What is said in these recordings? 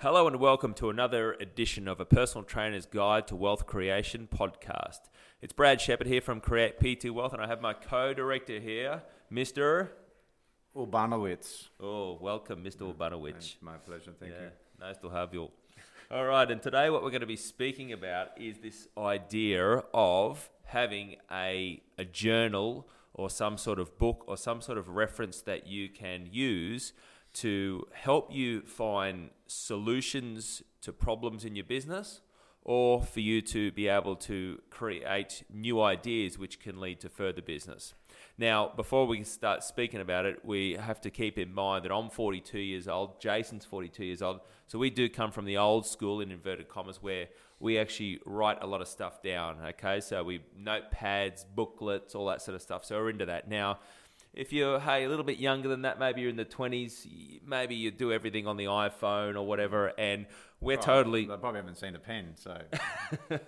Hello and welcome to another edition of a personal trainer's guide to wealth creation podcast. It's Brad Shepard here from Create PT Wealth, and I have my co-director here, Mr. Urbanowitz. Oh, welcome, Mr. Urbanowitz. My pleasure, thank yeah, you. nice to have you. All right, and today what we're going to be speaking about is this idea of having a, a journal or some sort of book or some sort of reference that you can use to help you find solutions to problems in your business or for you to be able to create new ideas which can lead to further business. Now, before we start speaking about it, we have to keep in mind that I'm 42 years old, Jason's 42 years old, so we do come from the old school in inverted commas where we actually write a lot of stuff down, okay? So we notepads, booklets, all that sort of stuff. So we're into that. Now, if you're hey a little bit younger than that, maybe you're in the twenties, maybe you do everything on the iPhone or whatever, and we're totally I probably haven't seen a pen, so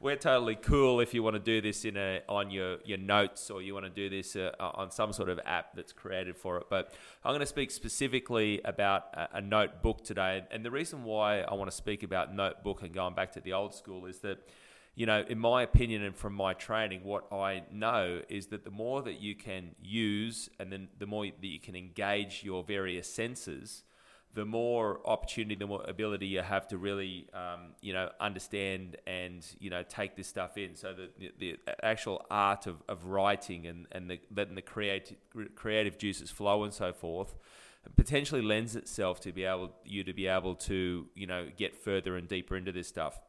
we're totally cool if you want to do this in a on your your notes or you want to do this uh, on some sort of app that's created for it. But I'm going to speak specifically about a, a notebook today, and the reason why I want to speak about notebook and going back to the old school is that you know, in my opinion and from my training, what I know is that the more that you can use and then the more that you can engage your various senses, the more opportunity, the more ability you have to really, um, you know, understand and, you know, take this stuff in. So the, the actual art of, of writing and, and the, letting the creative, creative juices flow and so forth potentially lends itself to be able you to be able to, you know, get further and deeper into this stuff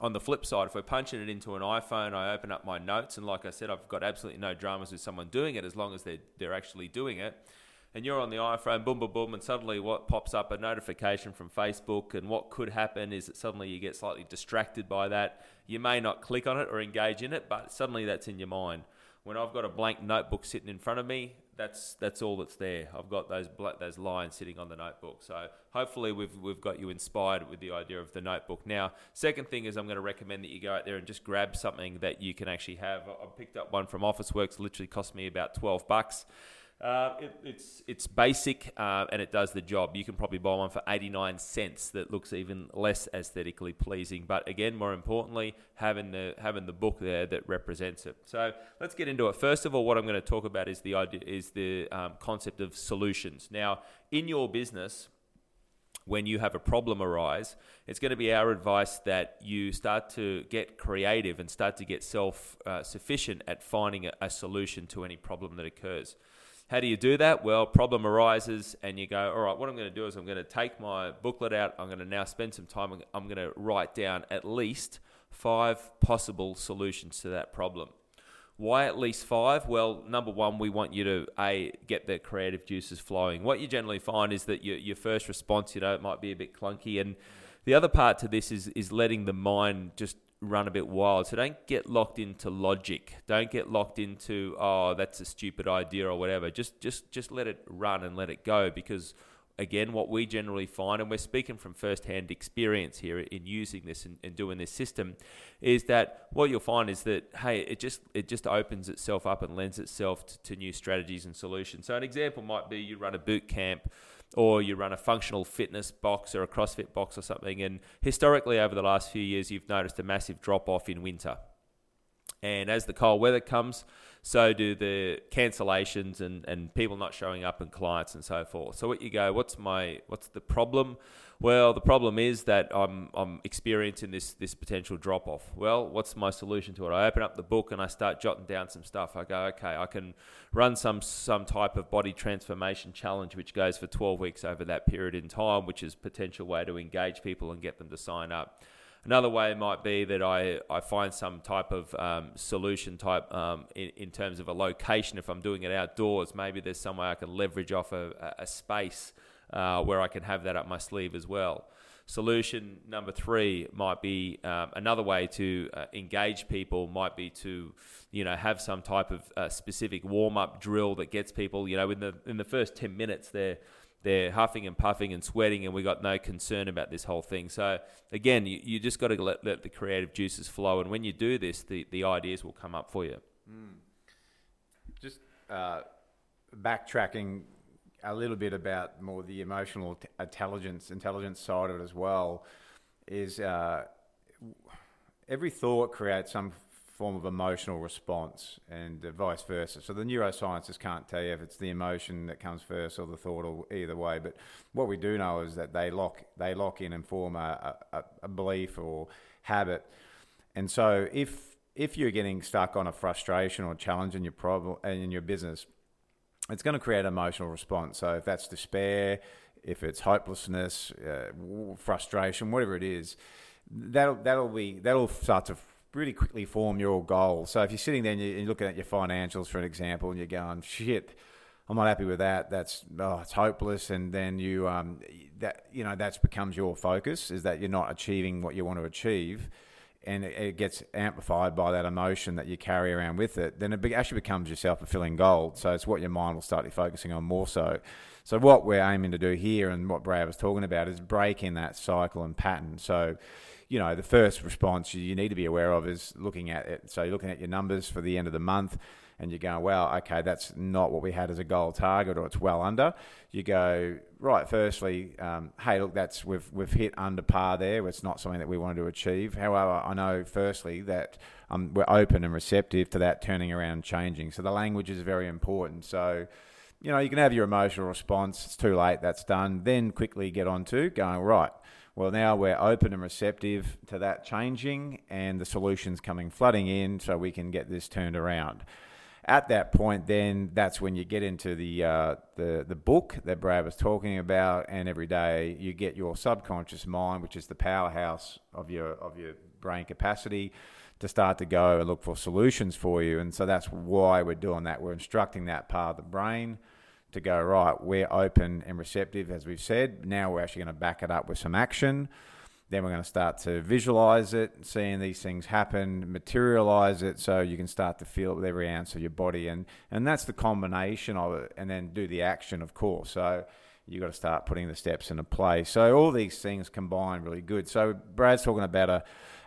on the flip side, if we're punching it into an iPhone, I open up my notes, and like I said, I've got absolutely no dramas with someone doing it as long as they're, they're actually doing it. And you're on the iPhone, boom, boom, boom, and suddenly what pops up a notification from Facebook, and what could happen is that suddenly you get slightly distracted by that. You may not click on it or engage in it, but suddenly that's in your mind. When I've got a blank notebook sitting in front of me, that's that's all that's there. I've got those those lines sitting on the notebook. So hopefully we've we've got you inspired with the idea of the notebook. Now, second thing is I'm going to recommend that you go out there and just grab something that you can actually have. I picked up one from Officeworks. Literally cost me about twelve bucks. Uh, it, it's it's basic uh, and it does the job. You can probably buy one for 89 cents that looks even less aesthetically pleasing. But again, more importantly, having the having the book there that represents it. So let's get into it. First of all, what I'm going to talk about is the idea is the um, concept of solutions. Now, in your business, when you have a problem arise, it's going to be our advice that you start to get creative and start to get self uh, sufficient at finding a, a solution to any problem that occurs. How do you do that? Well, problem arises, and you go, all right, what I'm going to do is I'm going to take my booklet out. I'm going to now spend some time. I'm going to write down at least five possible solutions to that problem. Why at least five? Well, number one, we want you to a get the creative juices flowing. What you generally find is that your, your first response, you know, it might be a bit clunky, and the other part to this is is letting the mind just run a bit wild. So don't get locked into logic. Don't get locked into oh that's a stupid idea or whatever. Just just just let it run and let it go because again what we generally find and we're speaking from first-hand experience here in using this and, and doing this system is that what you'll find is that hey it just it just opens itself up and lends itself to, to new strategies and solutions so an example might be you run a boot camp or you run a functional fitness box or a CrossFit box or something. And historically, over the last few years, you've noticed a massive drop off in winter. And as the cold weather comes, so do the cancellations and, and people not showing up and clients and so forth. So what you go, what's my what's the problem? Well, the problem is that I'm I'm experiencing this this potential drop off. Well, what's my solution to it? I open up the book and I start jotting down some stuff. I go, okay, I can run some some type of body transformation challenge which goes for 12 weeks over that period in time, which is potential way to engage people and get them to sign up. Another way might be that I, I find some type of um, solution type um, in, in terms of a location. If I'm doing it outdoors, maybe there's some way I can leverage off a, a space uh, where I can have that up my sleeve as well. Solution number three might be um, another way to uh, engage people might be to, you know, have some type of uh, specific warm up drill that gets people, you know, in the in the first ten minutes they're they're huffing and puffing and sweating, and we got no concern about this whole thing. So again, you, you just got to let, let the creative juices flow, and when you do this, the, the ideas will come up for you. just uh, backtracking a little bit about more the emotional t- intelligence intelligence side of it as well. Is uh, every thought creates some form of emotional response and uh, vice versa. So the neuroscientists can't tell you if it's the emotion that comes first or the thought or either way. But what we do know is that they lock they lock in and form a, a, a belief or habit. And so if if you're getting stuck on a frustration or challenge in your problem and in your business, it's going to create an emotional response. So if that's despair, if it's hopelessness, uh, frustration, whatever it is, that'll that'll be that'll start to really quickly form your goal. So if you're sitting there and you're looking at your financials, for an example, and you're going, shit, I'm not happy with that. That's oh, it's hopeless. And then you um, that you know that's becomes your focus is that you're not achieving what you want to achieve, and it, it gets amplified by that emotion that you carry around with it. Then it actually becomes your self fulfilling goal. So it's what your mind will start focusing on more so. So what we're aiming to do here, and what Brad was talking about, is breaking that cycle and pattern. So you know, the first response you need to be aware of is looking at it. So you're looking at your numbers for the end of the month and you're going, well, okay, that's not what we had as a goal target or it's well under. You go, right, firstly, um, hey, look, that's we've, we've hit under par there. It's not something that we wanted to achieve. However, I know, firstly, that um, we're open and receptive to that turning around changing. So the language is very important. So, you know, you can have your emotional response. It's too late. That's done. Then quickly get on to going, right, well, now we're open and receptive to that changing and the solutions coming flooding in so we can get this turned around. At that point, then that's when you get into the, uh, the, the book that Brad was talking about, and every day you get your subconscious mind, which is the powerhouse of your, of your brain capacity, to start to go and look for solutions for you. And so that's why we're doing that. We're instructing that part of the brain to go, right, we're open and receptive, as we've said. Now we're actually going to back it up with some action. Then we're going to start to visualize it, seeing these things happen, materialize it so you can start to feel it with every ounce of your body. And, and that's the combination of it. And then do the action, of course. So you've got to start putting the steps into play. So all these things combine really good. So Brad's talking about a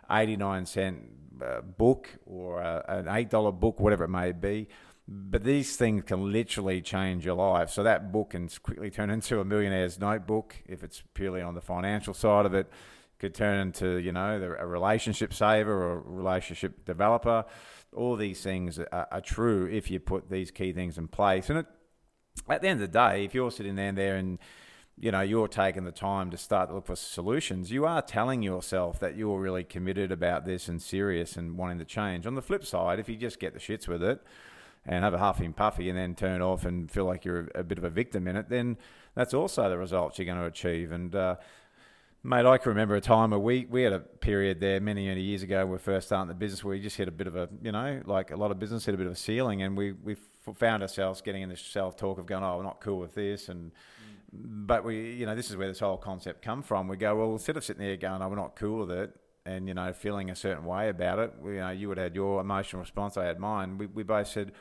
89 cent uh, book or a, an $8 book, whatever it may be but these things can literally change your life. So that book can quickly turn into a millionaire's notebook if it's purely on the financial side of it. Could turn into you know a relationship saver or relationship developer. All these things are, are true if you put these key things in place. And it, at the end of the day, if you're sitting there, there and you know you're taking the time to start to look for solutions, you are telling yourself that you're really committed about this and serious and wanting to change. On the flip side, if you just get the shits with it and have a huffy and puffy and then turn off and feel like you're a, bit of a victim in it, then that's also the results you're going to achieve. And uh, mate, I can remember a time where we, we had a period there many many years ago. when We were first starting the business where we just hit a bit of a you know like a lot of business hit a bit of a ceiling, and we we found ourselves getting in this self talk of going, oh, we're not cool with this and. Mm. But we, you know, this is where this whole concept come from. We go, well, instead of sitting there going, "Oh, we're not cool with it," and you know, feeling a certain way about it, you know, you would have had your emotional response, I had mine. We, we both said,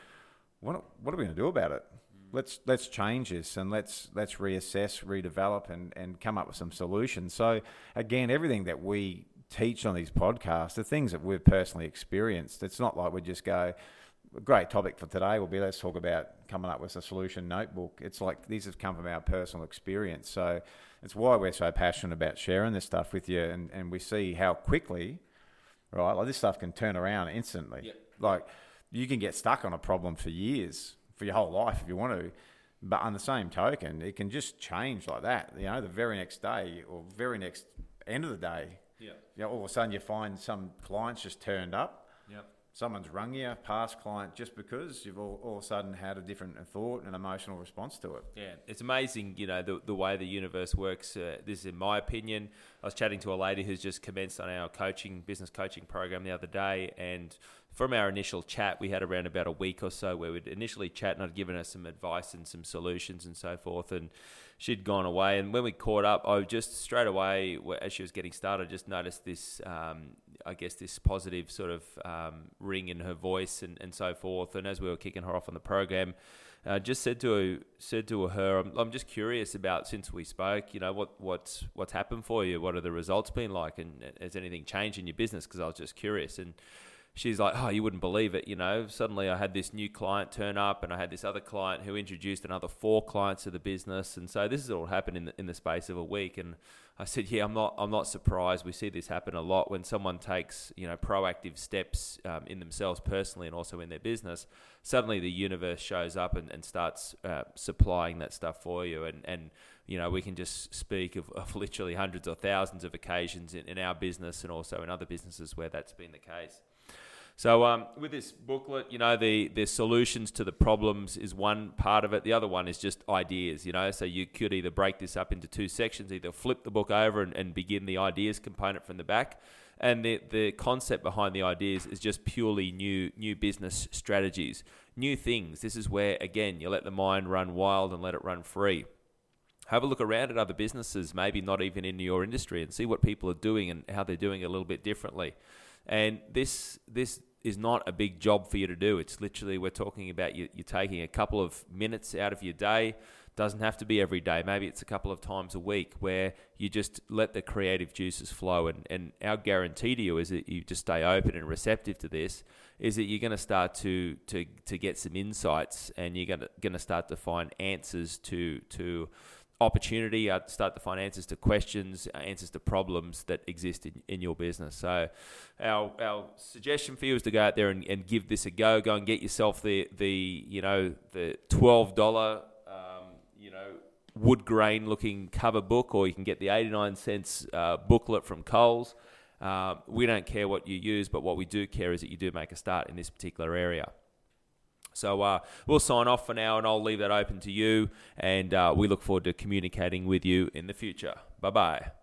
what, what are we going to do about it? Mm. Let's let's change this and let's let's reassess, redevelop, and and come up with some solutions. So again, everything that we teach on these podcasts, the things that we've personally experienced. It's not like we just go. Great topic for today will be let's talk about coming up with a solution notebook. It's like these have come from our personal experience. So it's why we're so passionate about sharing this stuff with you, and, and we see how quickly, right? Like this stuff can turn around instantly. Yep. Like you can get stuck on a problem for years, for your whole life if you want to. But on the same token, it can just change like that. You know, the very next day or very next end of the day. Yeah. You know, all of a sudden you find some clients just turned up. Yeah. Someone's rung you, past client, just because you've all, all of a sudden had a different thought and emotional response to it. Yeah, it's amazing, you know, the, the way the universe works. Uh, this is in my opinion. I was chatting to a lady who's just commenced on our coaching, business coaching program the other day, and from our initial chat, we had around about a week or so where we'd initially chat and I'd given her some advice and some solutions and so forth. And she'd gone away. And when we caught up, I just straight away, as she was getting started, I just noticed this, um, I guess, this positive sort of um, ring in her voice and, and so forth. And as we were kicking her off on the program, uh, just said to her, said to her, I'm, I'm, just curious about since we spoke, you know, what what's what's happened for you? What are the results been like? And has anything changed in your business? Because I was just curious and she's like, oh, you wouldn't believe it. You know, suddenly I had this new client turn up, and I had this other client who introduced another four clients to the business, and so this has all happened in the, in the space of a week. And I said, yeah, I'm not, I'm not surprised. We see this happen a lot when someone takes, you know, proactive steps um, in themselves personally and also in their business. Suddenly, the universe shows up and, and starts uh, supplying that stuff for you, and and you know, we can just speak of, of literally hundreds or thousands of occasions in, in our business and also in other businesses where that's been the case. So um, with this booklet, you know, the the solutions to the problems is one part of it. The other one is just ideas. You know, so you could either break this up into two sections, either flip the book over and, and begin the ideas component from the back, and the the concept behind the ideas is just purely new new business strategies, new things. This is where again you let the mind run wild and let it run free. Have a look around at other businesses, maybe not even in your industry, and see what people are doing and how they're doing it a little bit differently. And this this is not a big job for you to do. It's literally we're talking about you, you're taking a couple of minutes out of your day. Doesn't have to be every day. Maybe it's a couple of times a week where you just let the creative juices flow. And, and our guarantee to you is that you just stay open and receptive to this. Is that you're going to start to to to get some insights and you're going to going to start to find answers to to opportunity, uh, start to find answers to questions, uh, answers to problems that exist in, in your business. So, our, our suggestion for you is to go out there and, and give this a go. Go and get yourself the the you know the twelve dollar um, you know wood grain looking cover book, or you can get the eighty nine cents uh, booklet from Coles. Uh, we don't care what you use, but what we do care is that you do make a start in this particular area. So uh, we'll sign off for now, and I'll leave that open to you. And uh, we look forward to communicating with you in the future. Bye bye.